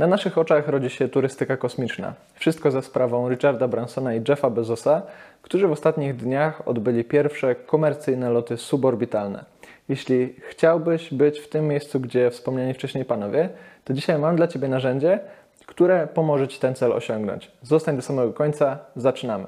Na naszych oczach rodzi się turystyka kosmiczna. Wszystko za sprawą Richarda Bransona i Jeffa Bezosa, którzy w ostatnich dniach odbyli pierwsze komercyjne loty suborbitalne. Jeśli chciałbyś być w tym miejscu, gdzie wspomniani wcześniej panowie, to dzisiaj mam dla Ciebie narzędzie, które pomoże Ci ten cel osiągnąć. Zostań do samego końca, zaczynamy.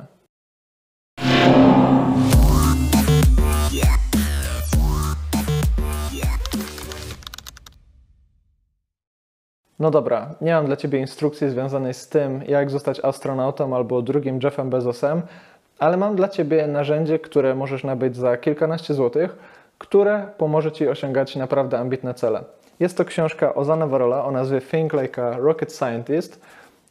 No dobra, nie mam dla Ciebie instrukcji związanej z tym, jak zostać astronautą albo drugim Jeffem Bezosem, ale mam dla Ciebie narzędzie, które możesz nabyć za kilkanaście złotych, które pomoże Ci osiągać naprawdę ambitne cele. Jest to książka Ozana Warola o nazwie Think Like a Rocket Scientist,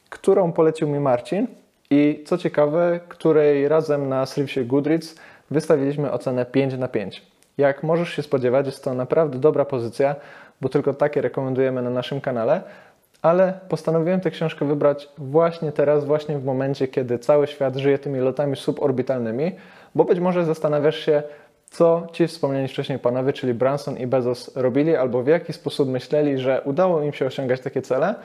którą polecił mi Marcin i co ciekawe, której razem na serwisie Goodreads wystawiliśmy ocenę 5 na 5. Jak możesz się spodziewać, jest to naprawdę dobra pozycja, bo tylko takie rekomendujemy na naszym kanale, ale postanowiłem tę książkę wybrać właśnie teraz, właśnie w momencie, kiedy cały świat żyje tymi lotami suborbitalnymi, bo być może zastanawiasz się, co ci wspomniani wcześniej panowie, czyli Branson i Bezos robili, albo w jaki sposób myśleli, że udało im się osiągać takie cele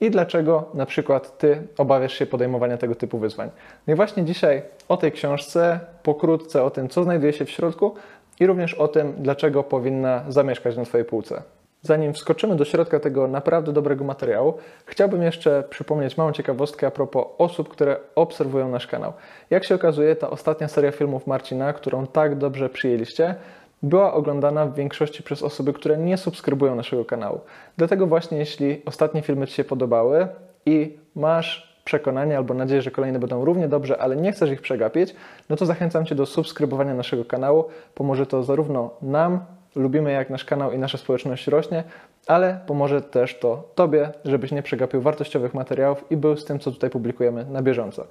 i dlaczego na przykład ty obawiasz się podejmowania tego typu wyzwań. No i właśnie dzisiaj o tej książce, pokrótce o tym, co znajduje się w środku i również o tym, dlaczego powinna zamieszkać na twojej półce. Zanim wskoczymy do środka tego naprawdę dobrego materiału, chciałbym jeszcze przypomnieć małą ciekawostkę a propos osób, które obserwują nasz kanał. Jak się okazuje, ta ostatnia seria filmów Marcina, którą tak dobrze przyjęliście, była oglądana w większości przez osoby, które nie subskrybują naszego kanału. Dlatego właśnie jeśli ostatnie filmy Ci się podobały i masz przekonanie albo nadzieję, że kolejne będą równie dobrze, ale nie chcesz ich przegapić, no to zachęcam Cię do subskrybowania naszego kanału. Pomoże to zarówno nam, lubimy jak nasz kanał i nasza społeczność rośnie, ale pomoże też to Tobie, żebyś nie przegapił wartościowych materiałów i był z tym, co tutaj publikujemy na bieżąco.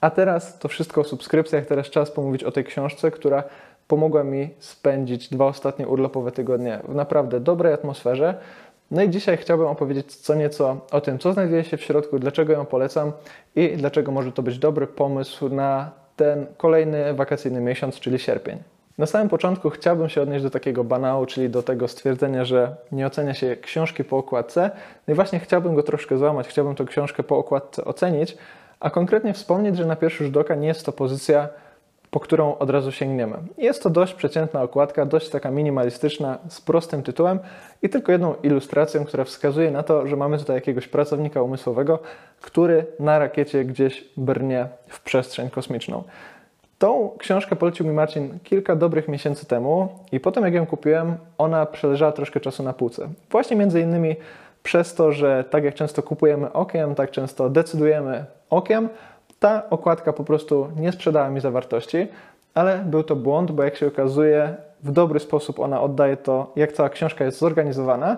A teraz to wszystko o subskrypcjach. Teraz czas pomówić o tej książce, która pomogła mi spędzić dwa ostatnie urlopowe tygodnie w naprawdę dobrej atmosferze. No i dzisiaj chciałbym opowiedzieć co nieco o tym, co znajduje się w środku, dlaczego ją polecam i dlaczego może to być dobry pomysł na ten kolejny wakacyjny miesiąc, czyli sierpień. Na samym początku chciałbym się odnieść do takiego banału, czyli do tego stwierdzenia, że nie ocenia się książki po okładce. No i właśnie chciałbym go troszkę złamać, chciałbym tę książkę po okładce ocenić, a konkretnie wspomnieć, że na pierwszy rzut oka nie jest to pozycja, po którą od razu sięgniemy. Jest to dość przeciętna okładka, dość taka minimalistyczna, z prostym tytułem i tylko jedną ilustracją, która wskazuje na to, że mamy tutaj jakiegoś pracownika umysłowego, który na rakiecie gdzieś brnie w przestrzeń kosmiczną. Tą książkę polecił mi Marcin kilka dobrych miesięcy temu i potem jak ją kupiłem, ona przeleżała troszkę czasu na półce. Właśnie między innymi przez to, że tak jak często kupujemy okiem, tak często decydujemy okiem, ta okładka po prostu nie sprzedała mi zawartości, ale był to błąd, bo jak się okazuje, w dobry sposób ona oddaje to, jak cała książka jest zorganizowana,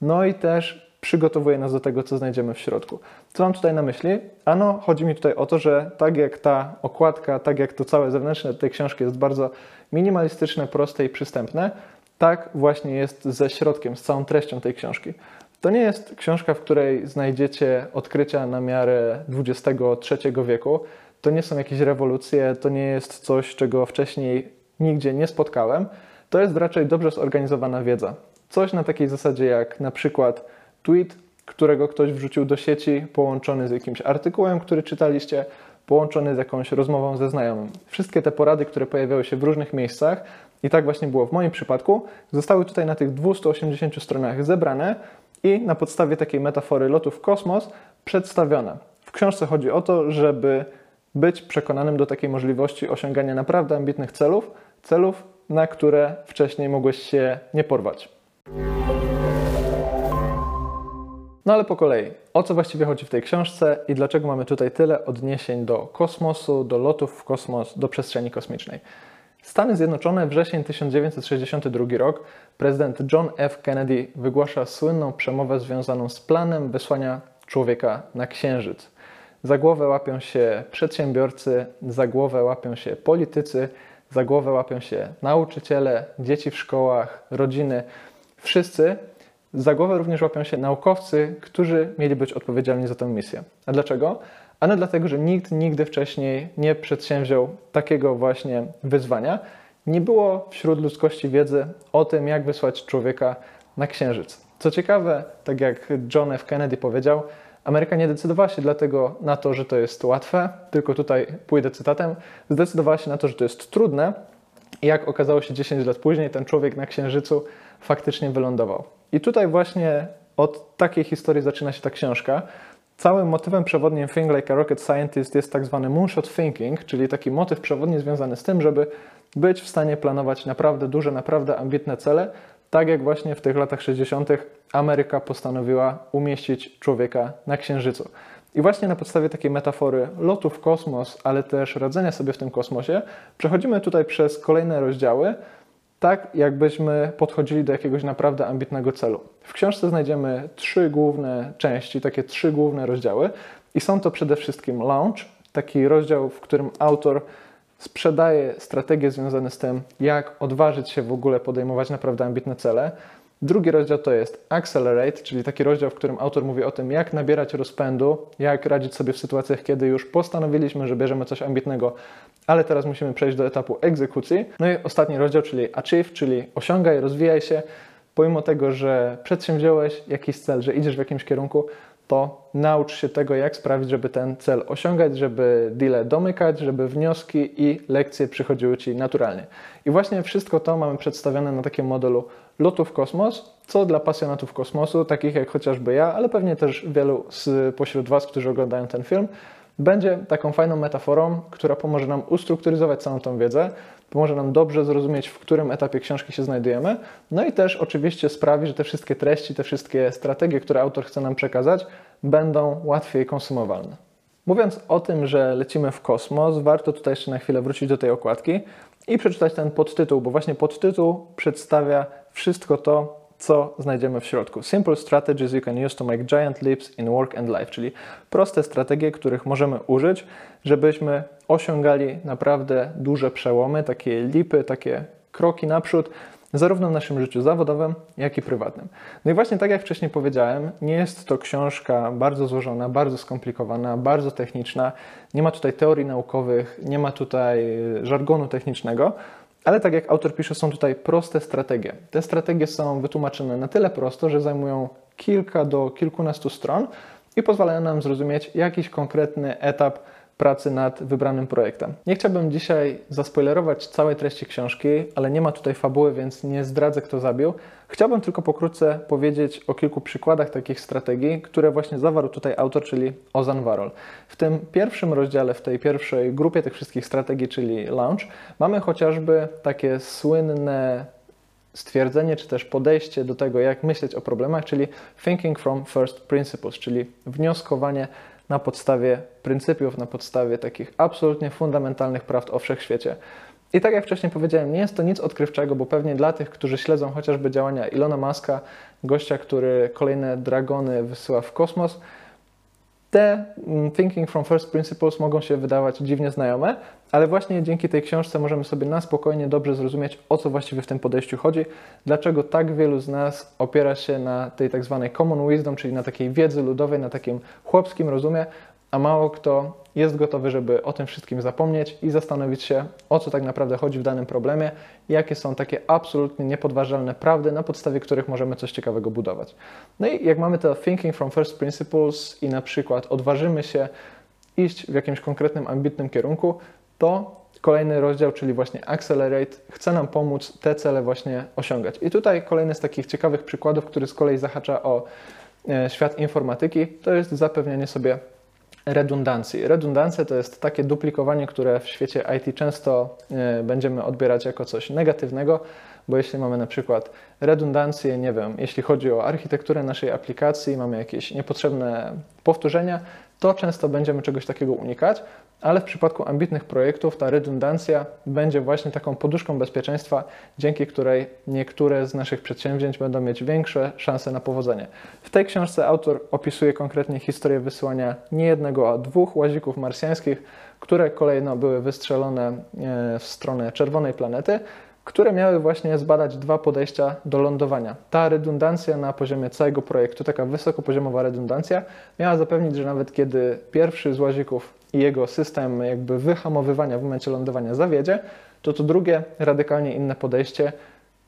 no i też przygotowuje nas do tego, co znajdziemy w środku. Co mam tutaj na myśli? Ano, chodzi mi tutaj o to, że tak jak ta okładka, tak jak to całe zewnętrzne tej książki jest bardzo minimalistyczne, proste i przystępne, tak właśnie jest ze środkiem, z całą treścią tej książki. To nie jest książka, w której znajdziecie odkrycia na miarę XXIII wieku. To nie są jakieś rewolucje, to nie jest coś, czego wcześniej nigdzie nie spotkałem. To jest raczej dobrze zorganizowana wiedza. Coś na takiej zasadzie jak na przykład tweet, którego ktoś wrzucił do sieci, połączony z jakimś artykułem, który czytaliście, połączony z jakąś rozmową ze znajomym. Wszystkie te porady, które pojawiały się w różnych miejscach, i tak właśnie było w moim przypadku, zostały tutaj na tych 280 stronach zebrane i na podstawie takiej metafory lotu w kosmos przedstawione. W książce chodzi o to, żeby być przekonanym do takiej możliwości osiągania naprawdę ambitnych celów, celów, na które wcześniej mogłeś się nie porwać. No ale po kolei, o co właściwie chodzi w tej książce i dlaczego mamy tutaj tyle odniesień do kosmosu, do lotów w kosmos, do przestrzeni kosmicznej? Stany Zjednoczone, wrzesień 1962 rok, prezydent John F. Kennedy wygłasza słynną przemowę związaną z planem wysłania człowieka na Księżyc. Za głowę łapią się przedsiębiorcy, za głowę łapią się politycy, za głowę łapią się nauczyciele, dzieci w szkołach, rodziny. Wszyscy za głowę również łapią się naukowcy, którzy mieli być odpowiedzialni za tę misję. A dlaczego? Ano dlatego, że nikt nigdy wcześniej nie przedsięwziął takiego właśnie wyzwania. Nie było wśród ludzkości wiedzy o tym, jak wysłać człowieka na Księżyc. Co ciekawe, tak jak John F. Kennedy powiedział, Ameryka nie decydowała się dlatego na to, że to jest łatwe, tylko tutaj pójdę cytatem, zdecydowała się na to, że to jest trudne. I jak okazało się 10 lat później, ten człowiek na Księżycu faktycznie wylądował. I tutaj właśnie od takiej historii zaczyna się ta książka. Całym motywem przewodnim Think Like a Rocket Scientist jest tak zwany moonshot thinking, czyli taki motyw przewodni związany z tym, żeby być w stanie planować naprawdę duże, naprawdę ambitne cele, tak jak właśnie w tych latach 60. Ameryka postanowiła umieścić człowieka na Księżycu. I właśnie na podstawie takiej metafory lotu w kosmos, ale też radzenia sobie w tym kosmosie, przechodzimy tutaj przez kolejne rozdziały, tak jakbyśmy podchodzili do jakiegoś naprawdę ambitnego celu. W książce znajdziemy trzy główne części, takie trzy główne rozdziały i są to przede wszystkim launch, taki rozdział, w którym autor sprzedaje strategie związane z tym, jak odważyć się w ogóle podejmować naprawdę ambitne cele. Drugi rozdział to jest Accelerate, czyli taki rozdział, w którym autor mówi o tym, jak nabierać rozpędu, jak radzić sobie w sytuacjach, kiedy już postanowiliśmy, że bierzemy coś ambitnego, ale teraz musimy przejść do etapu egzekucji. No i ostatni rozdział, czyli Achieve, czyli osiągaj, rozwijaj się. Pomimo tego, że przedsięwziąłeś jakiś cel, że idziesz w jakimś kierunku, to naucz się tego, jak sprawić, żeby ten cel osiągać, żeby deale domykać, żeby wnioski i lekcje przychodziły Ci naturalnie. I właśnie wszystko to mamy przedstawione na takim modelu lotu w kosmos, co dla pasjonatów kosmosu, takich jak chociażby ja, ale pewnie też wielu spośród Was, którzy oglądają ten film, będzie taką fajną metaforą, która pomoże nam ustrukturyzować całą tą wiedzę, pomoże nam dobrze zrozumieć, w którym etapie książki się znajdujemy, no i też oczywiście sprawi, że te wszystkie treści, te wszystkie strategie, które autor chce nam przekazać, będą łatwiej konsumowalne. Mówiąc o tym, że lecimy w kosmos, warto tutaj jeszcze na chwilę wrócić do tej okładki i przeczytać ten podtytuł, bo właśnie podtytuł przedstawia wszystko to, co znajdziemy w środku. Simple strategies you can use to make giant leaps in work and life, czyli proste strategie, których możemy użyć, żebyśmy osiągali naprawdę duże przełomy, takie lipy, takie kroki naprzód, zarówno w naszym życiu zawodowym, jak i prywatnym. No i właśnie tak jak wcześniej powiedziałem, nie jest to książka bardzo złożona, bardzo skomplikowana, bardzo techniczna. Nie ma tutaj teorii naukowych, nie ma tutaj żargonu technicznego. Ale tak jak autor pisze, są tutaj proste strategie. Te strategie są wytłumaczone na tyle prosto, że zajmują kilka do kilkunastu stron i pozwalają nam zrozumieć jakiś konkretny etap pracy nad wybranym projektem. Nie chciałbym dzisiaj zaspoilerować całej treści książki, ale nie ma tutaj fabuły, więc nie zdradzę, kto zabił. Chciałbym tylko pokrótce powiedzieć o kilku przykładach takich strategii, które właśnie zawarł tutaj autor, czyli Ozan Warol. W tym pierwszym rozdziale, w tej pierwszej grupie tych wszystkich strategii, czyli launch, mamy chociażby takie słynne stwierdzenie, czy też podejście do tego, jak myśleć o problemach, czyli thinking from first principles, czyli wnioskowanie na podstawie pryncypiów, na podstawie takich absolutnie fundamentalnych prawd o wszechświecie. I tak jak wcześniej powiedziałem, nie jest to nic odkrywczego, bo pewnie dla tych, którzy śledzą chociażby działania Ilona Maska, gościa, który kolejne dragony wysyła w kosmos, te mm, thinking from first principles mogą się wydawać dziwnie znajome, ale właśnie dzięki tej książce możemy sobie na spokojnie dobrze zrozumieć, o co właściwie w tym podejściu chodzi, dlaczego tak wielu z nas opiera się na tej tak zwanej common wisdom, czyli na takiej wiedzy ludowej, na takim chłopskim rozumie, a mało kto jest gotowy, żeby o tym wszystkim zapomnieć i zastanowić się, o co tak naprawdę chodzi w danym problemie, jakie są takie absolutnie niepodważalne prawdy, na podstawie których możemy coś ciekawego budować. No i jak mamy to thinking from first principles i na przykład odważymy się iść w jakimś konkretnym, ambitnym kierunku, to kolejny rozdział, czyli właśnie Accelerate, chce nam pomóc te cele właśnie osiągać. I tutaj kolejny z takich ciekawych przykładów, który z kolei zahacza o e, świat informatyki, to jest zapewnienie sobie redundancji. Redundancja to jest takie duplikowanie, które w świecie IT często e, będziemy odbierać jako coś negatywnego, bo jeśli mamy na przykład redundancję, nie wiem, jeśli chodzi o architekturę naszej aplikacji, mamy jakieś niepotrzebne powtórzenia, to często będziemy czegoś takiego unikać, ale w przypadku ambitnych projektów ta redundancja będzie właśnie taką poduszką bezpieczeństwa, dzięki której niektóre z naszych przedsięwzięć będą mieć większe szanse na powodzenie. W tej książce autor opisuje konkretnie historię wysyłania nie jednego, a dwóch łazików marsjańskich, które kolejno były wystrzelone e, w stronę czerwonej planety, które miały właśnie zbadać dwa podejścia do lądowania. Ta redundancja na poziomie całego projektu, taka wysokopoziomowa redundancja, miała zapewnić, że nawet kiedy pierwszy z łazików i jego system jakby wyhamowywania w momencie lądowania zawiedzie, to to drugie, radykalnie inne podejście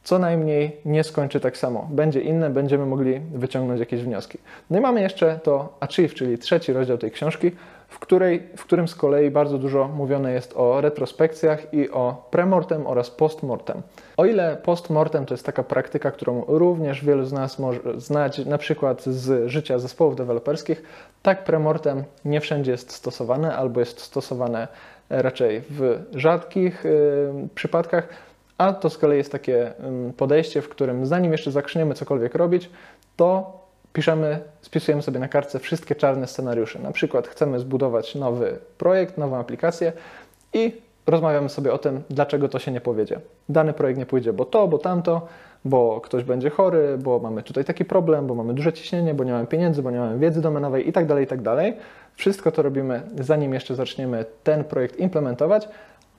co najmniej nie skończy tak samo. Będzie inne, będziemy mogli wyciągnąć jakieś wnioski. No i mamy jeszcze to Achieve, czyli trzeci rozdział tej książki, w, której, w którym z kolei bardzo dużo mówione jest o retrospekcjach i o premortem oraz postmortem. O ile postmortem to jest taka praktyka, którą również wielu z nas może znać na przykład z życia zespołów deweloperskich, tak premortem nie wszędzie jest stosowane albo jest stosowane raczej w rzadkich yy, przypadkach, a to z kolei jest takie podejście, w którym zanim jeszcze zaczniemy cokolwiek robić, to piszemy, spisujemy sobie na kartce wszystkie czarne scenariusze. Na przykład chcemy zbudować nowy projekt, nową aplikację i rozmawiamy sobie o tym, dlaczego to się nie powiedzie. Dany projekt nie pójdzie, bo to, bo tamto, bo ktoś będzie chory, bo mamy tutaj taki problem, bo mamy duże ciśnienie, bo nie mamy pieniędzy, bo nie mamy wiedzy domenowej itd., tak itd. Tak Wszystko to robimy, zanim jeszcze zaczniemy ten projekt implementować,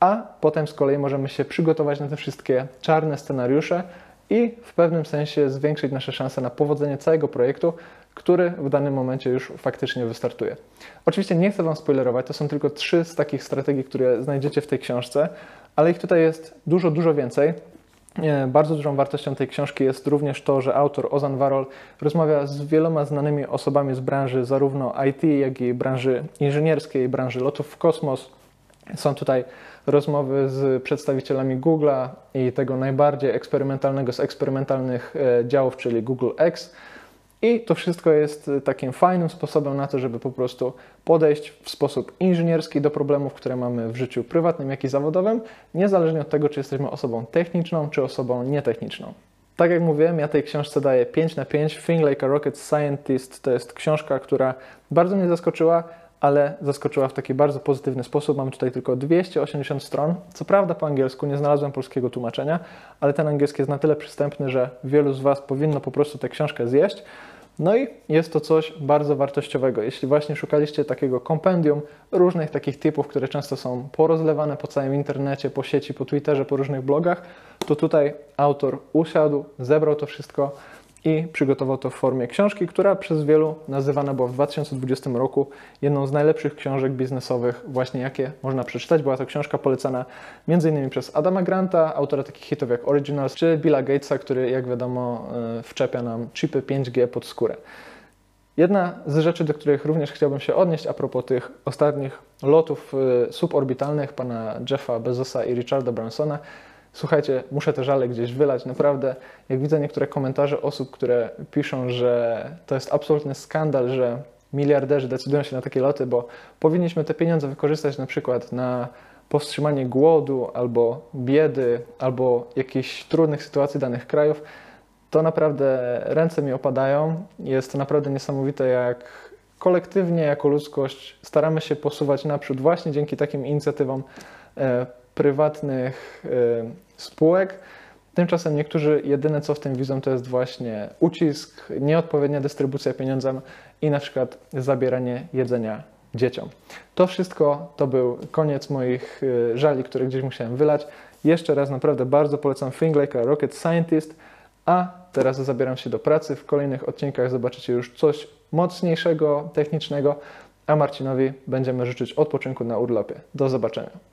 a potem z kolei możemy się przygotować na te wszystkie czarne scenariusze i w pewnym sensie zwiększyć nasze szanse na powodzenie całego projektu, który w danym momencie już faktycznie wystartuje. Oczywiście nie chcę Wam spoilerować, to są tylko trzy z takich strategii, które znajdziecie w tej książce, ale ich tutaj jest dużo, dużo więcej. Bardzo dużą wartością tej książki jest również to, że autor Ozan Warol rozmawia z wieloma znanymi osobami z branży zarówno IT, jak i branży inżynierskiej, branży lotów w kosmos. Są tutaj rozmowy z przedstawicielami Google'a i tego najbardziej eksperymentalnego z eksperymentalnych e, działów, czyli Google X. I to wszystko jest e, takim fajnym sposobem na to, żeby po prostu podejść w sposób inżynierski do problemów, które mamy w życiu prywatnym, jak i zawodowym, niezależnie od tego, czy jesteśmy osobą techniczną, czy osobą nietechniczną. Tak jak mówiłem, ja tej książce daję 5 na 5. Think Like a Rocket Scientist to jest książka, która bardzo mnie zaskoczyła ale zaskoczyła w taki bardzo pozytywny sposób. Mamy tutaj tylko 280 stron. Co prawda po angielsku, nie znalazłem polskiego tłumaczenia, ale ten angielski jest na tyle przystępny, że wielu z Was powinno po prostu tę książkę zjeść. No i jest to coś bardzo wartościowego. Jeśli właśnie szukaliście takiego kompendium różnych takich typów, które często są porozlewane po całym internecie, po sieci, po Twitterze, po różnych blogach, to tutaj autor usiadł, zebrał to wszystko i przygotował to w formie książki, która przez wielu nazywana była w 2020 roku jedną z najlepszych książek biznesowych, właśnie jakie można przeczytać. Była to książka polecana m.in. przez Adama Granta, autora takich hitów jak Originals, czy Billa Gatesa, który jak wiadomo e, wczepia nam chipy 5G pod skórę. Jedna z rzeczy, do których również chciałbym się odnieść a propos tych ostatnich lotów e, suborbitalnych pana Jeffa Bezosa i Richarda Bransona, słuchajcie, muszę te żale gdzieś wylać. Naprawdę, jak widzę niektóre komentarze osób, które piszą, że to jest absolutny skandal, że miliarderzy decydują się na takie loty, bo powinniśmy te pieniądze wykorzystać na przykład na powstrzymanie głodu albo biedy, albo jakichś trudnych sytuacji danych krajów, to naprawdę ręce mi opadają. Jest to naprawdę niesamowite, jak kolektywnie, jako ludzkość staramy się posuwać naprzód właśnie dzięki takim inicjatywom e, prywatnych y, spółek. Tymczasem niektórzy jedyne co w tym widzą to jest właśnie ucisk, nieodpowiednia dystrybucja pieniądzem i na przykład zabieranie jedzenia dzieciom. To wszystko to był koniec moich y, żali, które gdzieś musiałem wylać. Jeszcze raz naprawdę bardzo polecam Think Like a Rocket Scientist, a teraz zabieram się do pracy. W kolejnych odcinkach zobaczycie już coś mocniejszego, technicznego, a Marcinowi będziemy życzyć odpoczynku na urlopie. Do zobaczenia.